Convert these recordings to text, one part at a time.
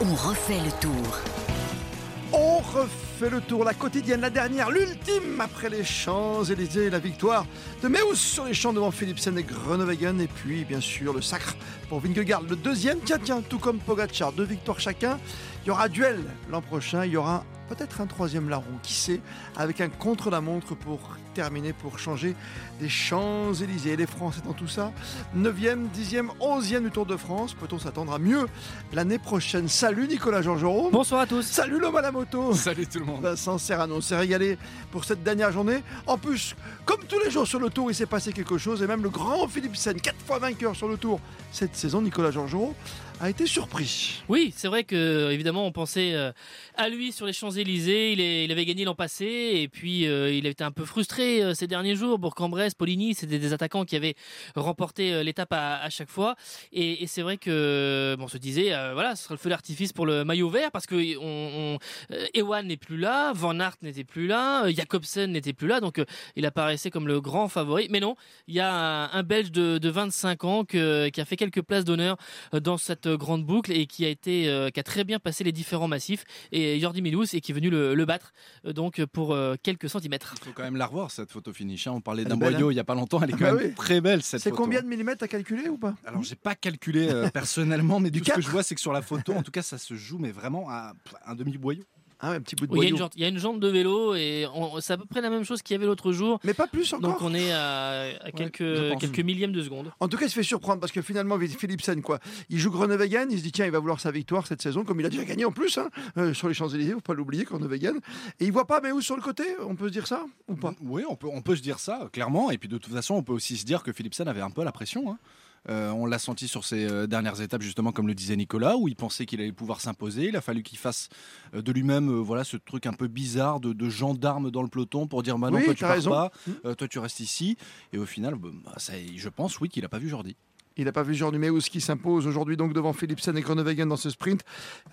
On refait le tour. On refait le tour, la quotidienne, la dernière, l'ultime après les Champs-Élysées, la victoire de Meus sur les champs devant Philipsen et Groenewegen, et puis bien sûr le sacre pour Vingegaard, le deuxième, tiens tiens, tout comme Pogacar, deux victoires chacun. Il y aura duel l'an prochain, il y aura peut-être un troisième larron, qui sait, avec un contre-la-montre pour terminer, pour changer des Champs-Élysées. Les Français dans tout ça, 9e, 10e, 11e du Tour de France. Peut-on s'attendre à mieux l'année prochaine? Salut Nicolas Georgerot. Bonsoir à tous. Salut l'homme à la moto. Salut tout le monde. Vincent Serrano s'est régalé pour cette dernière journée. En plus, comme tous les jours sur le Tour, il s'est passé quelque chose. Et même le grand Philippe Sen, quatre fois vainqueur sur le Tour cette saison, Nicolas Georgerot, a été surpris. Oui, c'est vrai que évidemment on pensait euh, à lui sur les Champs-Élysées. Il, avait gagné l'an passé et puis euh, il était un peu frustré euh, ces derniers jours. Bourg-en-Bresse, Poligny, c'était des attaquants qui avaient remporté l'étape à, chaque fois. Et, c'est vrai que bon, on se disait voilà, ce sera le feu d'artifice pour le maillot vert parce que Ewan n'est plus là, Van Aert n'était plus là, Jacobsen n'était plus là, donc il apparaissait comme le grand favori. Mais non, il y a un, Belge de, de 25 ans qui a fait quelques places d'honneur dans cette grande boucle et qui a été euh, qui a très bien passé les différents massifs et Jordi Milous et qui est venu le, le battre euh, donc pour euh, quelques centimètres. Il faut quand même la revoir cette photo finish. hein. On parlait d'un boyau hein il y a pas longtemps. Elle est Ah quand bah même oui. très belle cette C'est combien de millimètres à calculer ou pas? Alors j'ai pas calculé euh, personnellement, mais Du tout ce que je vois c'est que sur la photo, en tout cas, ça se joue, mais vraiment à un demi boyau. Ah ouais, un petit bout de Oui, il, y a une jante, il y a une jante de vélo et on- c'est à peu près la même chose qu'il y avait l'autre jour. Mais pas plus encore. Donc on est à, à quelques, millièmes de seconde. En tout cas, il se fait surprendre parce que finalement, Philipsen, quoi, il joue Groenewegen, il se dit tiens, il va vouloir sa victoire cette saison, comme il a déjà gagné en plus hein, euh, sur les Champs-Élysées, faut pas l'oublier, Groenewegen. Et il voit pas, mais où sur le côté On peut se dire ça ou pas? Oui, on peut, on peut se dire ça, clairement. Et puis de toute façon, on peut aussi se dire que Philipsen avait un peu la pression. hein. Euh, on l'a senti sur ces euh, dernières étapes, justement, comme le disait Nicolas, où il pensait qu'il allait pouvoir s'imposer. Il a fallu qu'il fasse euh, de lui-même euh, voilà, ce truc un peu bizarre de, de gendarme dans le peloton pour dire bah non, Oui, toi tu pars raison. pas, Mm. euh, toi tu restes ici. Et au final, bah, ça, je pense, oui, qu'il n'a pas vu Jordi. Il n'a pas vu Jordi Meus qui s'impose aujourd'hui donc devant Philipsen et Groenewegen dans ce sprint.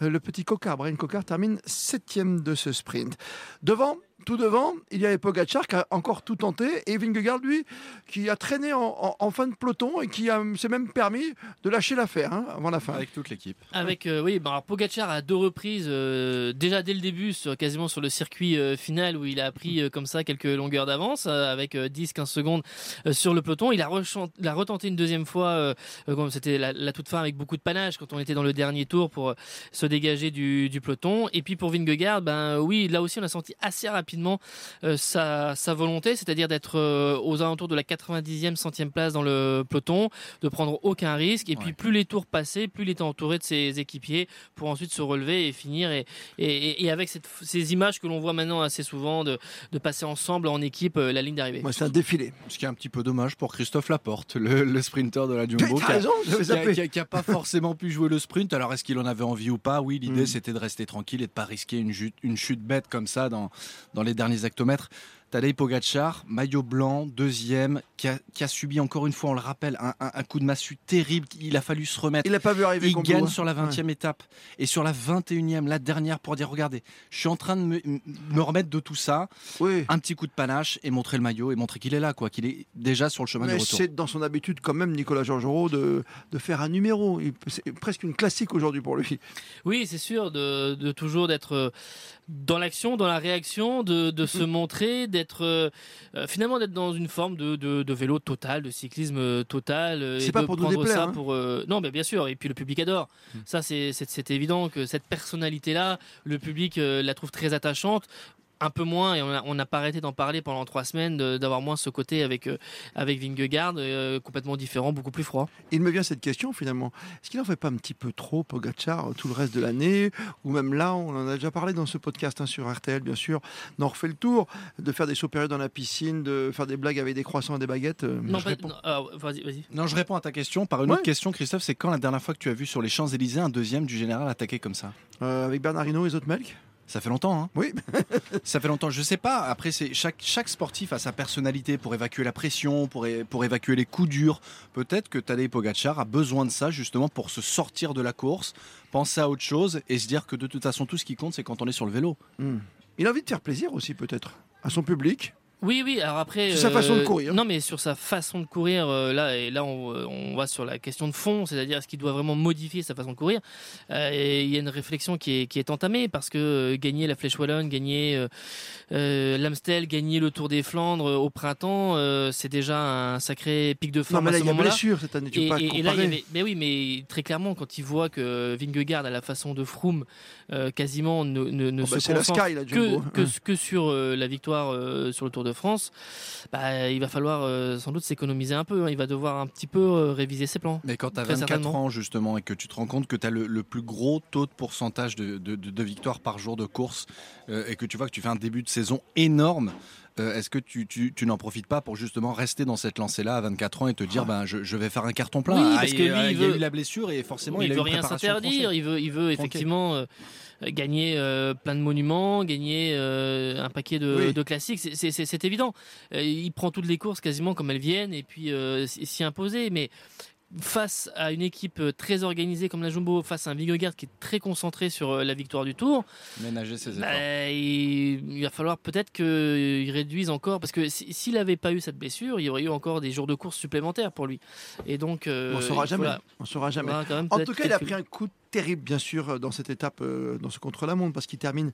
Le petit Cocard, Brian Cocard, termine septième de ce sprint. Devant, tout devant, il y avait Pogacar qui a encore tout tenté et Vingegaard, lui, qui a traîné en, en- en fin de peloton et qui a- s'est même permis de lâcher l'affaire hein, avant la fin. Avec toute l'équipe. Avec euh, oui, bah, alors Pogacar à deux reprises, euh, déjà dès le début, sur- quasiment sur le circuit euh, final où il a pris euh, comme ça quelques longueurs d'avance, euh, avec 10-15 secondes euh, sur le peloton. Il a, il a retenté une deuxième fois, euh, euh, comme c'était la, la toute fin avec beaucoup de panache quand on était dans le dernier tour pour euh, se dégager du, du peloton. Et puis pour Vingegaard, ben oui, là aussi on a senti assez rapidement euh, sa, sa volonté, c'est-à-dire d'être euh, aux alentours de la 90e, centième place dans le peloton, de prendre aucun risque. Et puis Ouais. plus les tours passaient, plus il était entouré de ses équipiers pour ensuite se relever et finir. Et, et, et avec cette- ces images que l'on voit maintenant assez souvent de, de passer ensemble en équipe euh, la ligne d'arrivée. C'est un défilé. Ce qui est un petit peu dommage pour Christophe Laporte, le, le sprinter de la Jumbo. Qui a- raison, qui a, zappé. qui a- qui a pas forcément pu jouer le sprint. Alors est-ce qu'il en avait envie ou pas? Oui, l'idée Mm. c'était de rester tranquille et de pas risquer une chute, une chute bête comme ça dans, dans les derniers hectomètres. Tadej Pogacar, maillot blanc, deuxième, qui a, qui a subi encore une fois, on le rappelle, un, un- un coup de massue terrible. Il a fallu se remettre. Il n'a pas vu arriver Il gagne hein. sur la 20e étape et sur la 21e, la dernière, pour dire regardez, je suis en train de me, me remettre de tout ça, Oui. un petit coup de panache et montrer le maillot et montrer qu'il est là, quoi, qu'il est déjà sur le chemin Mais du retour. c'est dans son habitude quand même, Nicolas Georgerot, de, de faire un numéro. C'est presque une classique aujourd'hui pour lui. Oui, c'est sûr, de, de toujours d'être dans l'action, dans la réaction, de, de se montrer, d'être euh, euh, finalement d'être dans une forme de, de, de vélo total, de cyclisme euh, total. C'est et pas de pour nous prendre déplaire, ça hein. pour euh, non, mais bien sûr. Et puis le public adore. Ça, c'est évident que cette personnalité-là, le public euh, la trouve très attachante. Un peu moins, et on n'a pas arrêté d'en parler pendant trois semaines, d'avoir moins ce côté avec, euh, avec Vingegaard, euh, complètement différent, beaucoup plus froid. Il me vient cette question finalement. Est-ce qu'il en fait pas un petit peu trop, Pogacar, tout le reste de l'année? Ou même là, on en a déjà parlé dans ce podcast hein, sur RTL, bien sûr. On en refait le tour, de faire des sauts périodes dans la piscine, de faire des blagues avec des croissants et des baguettes. euh, Non, je pas- réponds. non, alors, vas-y, vas-y. Non, je réponds à ta question par une Ouais. autre question, Christophe. C'est quand la dernière fois que tu as vu sur les Champs-Élysées un deuxième du général attaqué comme ça? Euh, avec Bernard Hinault et Zotmelk Ça fait longtemps, hein Oui. Ça fait longtemps. Je sais pas. Après, c'est chaque, chaque sportif a sa personnalité pour évacuer la pression, pour, é- pour évacuer les coups durs. Peut-être que Tadej Pogacar a besoin de ça justement pour se sortir de la course, penser à autre chose et se dire que de toute façon, tout ce qui compte, c'est quand on est sur le vélo. Hmm. Il a envie de faire plaisir aussi, peut-être, à son public. Oui, oui. Alors après, Sur sa façon de euh, courir. Non, mais sur sa façon de courir, euh, là et là, on, on va sur la question de fond, c'est-à-dire est-ce qu'il doit vraiment modifier sa façon de courir. Euh, et il y a une réflexion qui est, qui est entamée parce que euh, gagner la Flèche wallonne, gagner l'Amstel, gagner le Tour des Flandres au printemps, euh, c'est déjà un sacré pic de Non, forme mais à là, ce il y a blessure cette année. Tu Et, pas et- et là, il y avait, mais oui, mais très clairement, quand il voit que Vingegaard a la façon de Froome, euh, quasiment ne, ne, ne Oh, bah, se la concentre Sky, la que, que, Hein. que sur euh, la victoire euh, sur le Tour de France, bah, il va falloir euh, sans doute s'économiser un peu. hein. Il va devoir un petit peu euh, réviser ses plans. Mais quand tu as Très 24 certainement. ans justement et que tu te rends compte que tu as le, le plus gros taux de pourcentage de, de, de- de victoires par jour de course euh, et que tu vois que tu fais un début de saison énorme, euh, est-ce que tu, tu- tu n'en profites pas pour justement rester dans cette lancée-là à 24 ans et te dire ben, je, je vais faire un carton plein? Oui, Ah, parce que lui, euh, il il y a veut- eu la blessure et forcément il il, a veut eu rien s'interdire. Il veut, il veut effectivement euh, gagner euh, plein de monuments, gagner un paquet de, Oui. de classiques. C'est- évident. Il prend toutes les courses quasiment comme elles viennent et puis s'y s'y imposer. Mais face à une équipe euh, très organisée comme la Jumbo, face à un Vingegaard qui est très concentré sur euh, la victoire du Tour, Ménager ses efforts. bah, il, il va falloir peut-être qu'il réduise encore parce que si- s'il n'avait pas eu cette blessure, il y aurait eu encore des jours de course supplémentaires pour lui. Et donc, euh, On saura jamais. faudra- On saura jamais. En tout cas, il a pris un coup terrible, bien sûr, dans cette étape, euh, dans ce contre-la-montre, parce qu'il termine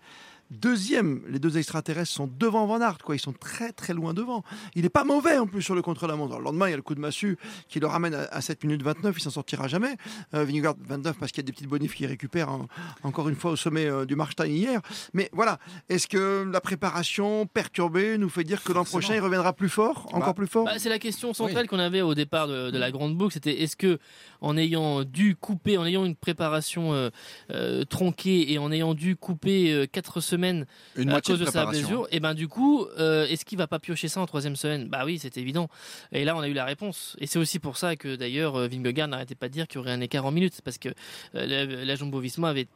deuxième. Les deux extraterrestres sont devant Van Aert, quoi. Ils sont très, très loin devant. Il n'est pas mauvais, en plus, sur le contre-la-montre. Le lendemain, il y a le coup de massue qui le ramène à, à 7 minutes 29. Il s'en sortira jamais. Euh, Vingegaard, 29, parce qu'il y a des petites bonifs qui récupèrent hein, encore une fois au sommet euh, du Marstein hier. Mais voilà, est-ce que la préparation perturbée nous fait dire que l'an prochain, il reviendra plus fort, encore Bah, plus fort Bah, c'est la question centrale qu'on avait au départ de, de la grande boucle. C'était est-ce que, en ayant dû couper, en ayant une préparation euh, euh, tronquée et en ayant dû couper euh, quatre semaines Une à cause de, de sa blessure, et ben du coup, est-ce qu'il va pas piocher ça en troisième semaine? Bah oui, c'est évident. Et là, on a eu la réponse. Et c'est aussi pour ça que d'ailleurs, Vingegaard n'arrêtait pas de dire qu'il y aurait un écart en minutes, parce que la, la avait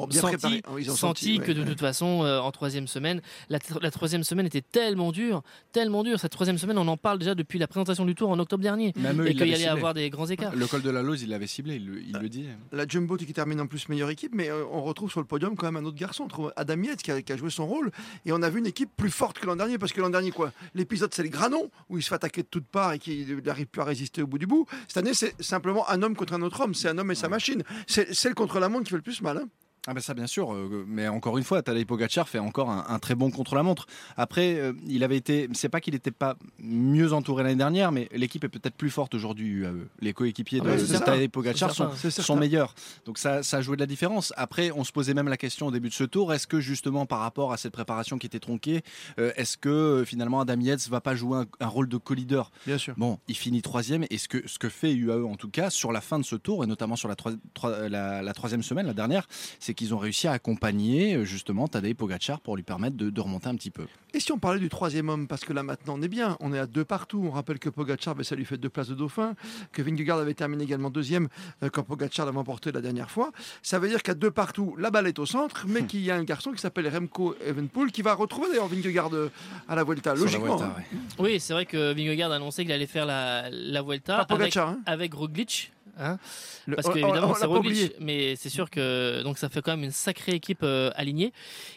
Bon, bien senti, préparé. Oh, ils ont senti senti, que ouais, de ouais. toute façon, euh, en troisième semaine, la, tr- la troisième semaine était tellement dure, tellement dure. Cette troisième semaine, on en parle déjà depuis la présentation du Tour en octobre dernier, Même eux, et qu'il allait ciblé. avoir des grands écarts. Le col de la Lose, il l'avait ciblé, il le, le dit. la Jumbo qui termine en plus meilleure équipe, mais euh, on retrouve sur le podium quand même un autre garçon, on trouve Adam Yates qui a, qui a joué son rôle, et on a vu une équipe plus forte que l'an dernier, parce que l'an dernier, quoi, l'épisode c'est les Granons, où il se fait attaquer de toutes parts et qu'il n'arrive plus à résister au bout du bout. Cette année, c'est simplement un homme contre un autre homme, c'est un homme et sa machine. C'est celle contre la montre qui fait le plus mal. hein. Ah ben ça bien sûr, euh, mais encore une fois, Tadej Pogacar fait encore un, un très bon contre-la-montre. Après, euh, il avait été, c'est pas qu'il n'était pas mieux entouré l'année dernière, mais l'équipe est peut-être plus forte aujourd'hui. UAE. Les coéquipiers Ah de, de c'est ça. Tadej Pogacar sont, meilleurs. Donc ça, ça a joué de la différence. Après, on se posait même la question au début de ce tour, est-ce que justement par rapport à cette préparation qui était tronquée, euh, est-ce que euh, finalement Adam Yates va pas jouer un, un rôle de co-leader? Bien sûr. Bon, il finit troisième. Et ce que, ce que fait UAE, en tout cas, sur la fin de ce tour, et notamment sur la, troi- troi- la, la troisième semaine, la dernière, c'est qu'ils ont réussi à accompagner euh, justement Tadej Pogacar pour lui permettre de, de remonter un petit peu. Et si on parlait du troisième homme, parce que là maintenant on est bien, on est à deux partout. On rappelle que Pogacar, ben, ça lui fait deux places de dauphin, que Vingegaard avait terminé également deuxième euh, quand Pogacar l'avait emporté la dernière fois. Ça veut dire qu'à deux partout, la balle est au centre, mais qu'il y a un garçon qui s'appelle Remco Evenpool qui va retrouver d'ailleurs Vingegaard euh, à la Vuelta, la logiquement. Vuelta, hein. ouais. Oui, c'est vrai que Vingegaard a annoncé qu'il allait faire la, la Vuelta avec, hein. avec Roglic. Hein. Le- Parce que on- évidemment c'est Roglic, mais c'est sûr que donc ça fait quand même une sacrée équipe euh, alignée.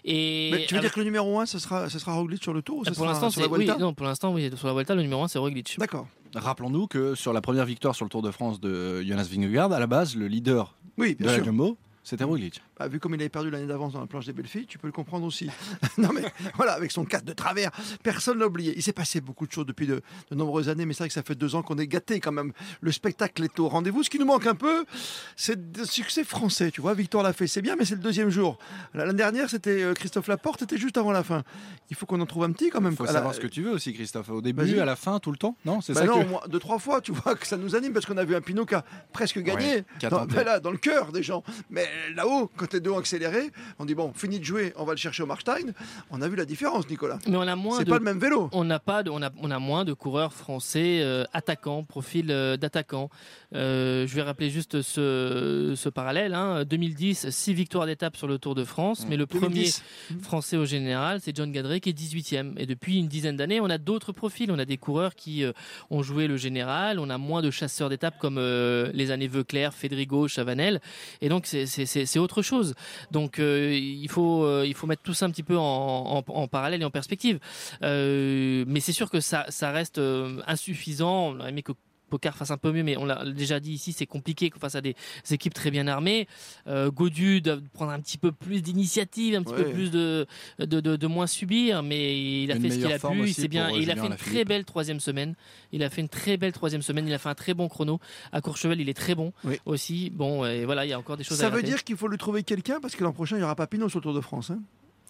Et Mais tu veux avec- dire que le numéro 1, ce sera, ce sera Roglic sur le tour ou ce pour sera l'instant, sur c'est la oui, Vuelta? non, pour l'instant, oui, sur la Vuelta, le numéro 1 c'est Roglic. D'accord. Rappelons-nous que sur la première victoire sur le Tour de France de Jonas Vingegaard, à la base, le leader Oui, de la sûr. Jumbo, c'était Roglic. Bah, vu comme il avait perdu l'année d'avance dans la planche des belles filles, tu peux le comprendre aussi. non mais voilà, avec son 4 de travers, personne l'a oublié. Il s'est passé beaucoup de choses depuis de, de nombreuses années, mais c'est vrai que ça fait deux ans qu'on est gâté quand même. Le spectacle est au rendez-vous. Ce qui nous manque un peu, c'est de succès français. Tu vois, Victor l'a fait, c'est bien, mais c'est le deuxième jour. L'année dernière, c'était euh, Christophe Laporte, c'était juste avant la fin. Il faut qu'on en trouve un petit quand même. Il faut la- savoir ce que tu veux aussi, Christophe. Au début, à la fin, tout le temps Non, c'est Bah ça non, que... moi, deux, trois fois, tu vois, que ça nous anime parce qu'on a vu un Pinot qui a presque gagné. Ouais, dans, là, dans le cœur des gens. Mais là-haut, quand les deux ont accéléré, on dit bon, fini de jouer, on va le chercher au Marstein. On a vu la différence, Nicolas. Mais on a moins C'est de pas le même vélo. on n'a pas de, on a, on a moins de coureurs français euh, attaquants, profil euh, d'attaquants. Euh, je vais rappeler juste ce, ce parallèle. hein. 2010, 6 victoires d'étape sur le Tour de France, Mmh. mais le premier 2010. français au général, c'est John Gadret qui est 18e. Et depuis une dizaine d'années, on a d'autres profils. On a des coureurs qui euh, ont joué le général. On a moins de chasseurs d'étapes comme euh, les années Veuclair, Federico, Chavanel. Et donc, c'est- c'est autre chose. Donc euh, il, faut, euh, il faut mettre tout ça un petit peu en, parallèle et en perspective. Euh, mais c'est sûr que ça, reste insuffisant. Pocard fasse un peu mieux, mais on l'a déjà dit ici, c'est compliqué face à des équipes très bien armées. Euh, Godu doit prendre un petit peu plus d'initiative, un petit peu plus de, de, de- de moins subir, mais il a Une fait ce qu'il a pu. Il, bien, il a fait une Lafilippe. très belle troisième semaine. Il a fait une très belle troisième semaine. Il a fait un très bon chrono. À Courchevel, il est très bon Oui. aussi. Bon, et voilà, il y a encore des choses à Ça veut dire qu'il faut lui trouver quelqu'un parce que l'an prochain, il y aura pas Pinot sur le Tour de France. hein.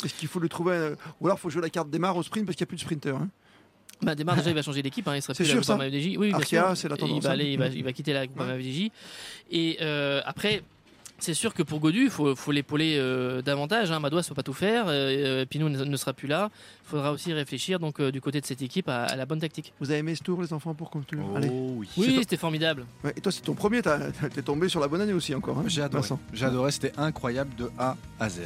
Est-ce qu'il faut lui trouver. euh, Ou alors, il faut jouer la carte démarre au sprint parce qu'il n'y a plus de sprinter. hein. Bah, Desmar, déjà, il va changer d'équipe. Hein. Il sera plus sûr, la FDJ. Oui, bien Arkea, sûr. c'est la Et tendance, Il va, hein. aller, il, va, Mm. il va quitter la. Et euh, après. C'est sûr que pour Godu, il faut, faut l'épauler euh, davantage. Hein. Madois ne peut pas tout faire. Euh, Pinot ne, ne sera plus là. Il faudra aussi réfléchir donc, euh, du côté de cette équipe à, à la bonne tactique. Vous avez aimé ce tour, les enfants, pour conclure Oh Allez. oui. Oui, c'était formidable. Ouais, et toi, c'est ton premier, t'es tombé sur la bonne année aussi encore. hein, J'ai adoré. Adoré, c'était incroyable de A à Z.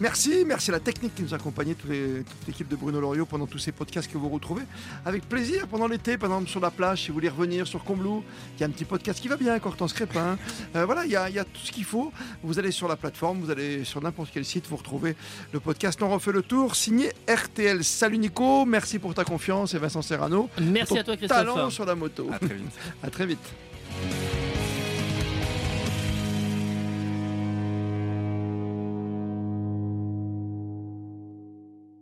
Merci, merci à la technique qui nous accompagnait, tous les- toute l'équipe de Bruno Loriot pendant tous ces podcasts que vous retrouvez avec plaisir pendant l'été, par exemple sur la plage, si vous voulez revenir sur Combloux, il y a un petit podcast qui va bien, Hortense Crépin. Euh, voilà, il y, a, il y a tout ce qu'il faut. Vous allez sur la plateforme, vous allez sur n'importe quel site, vous retrouvez le podcast On refait le tour, signé RTL. Salut Nico, merci pour ta confiance et Vincent Serrano. Merci à toi, Christophe. Talent sur la moto. À très vite. À très vite.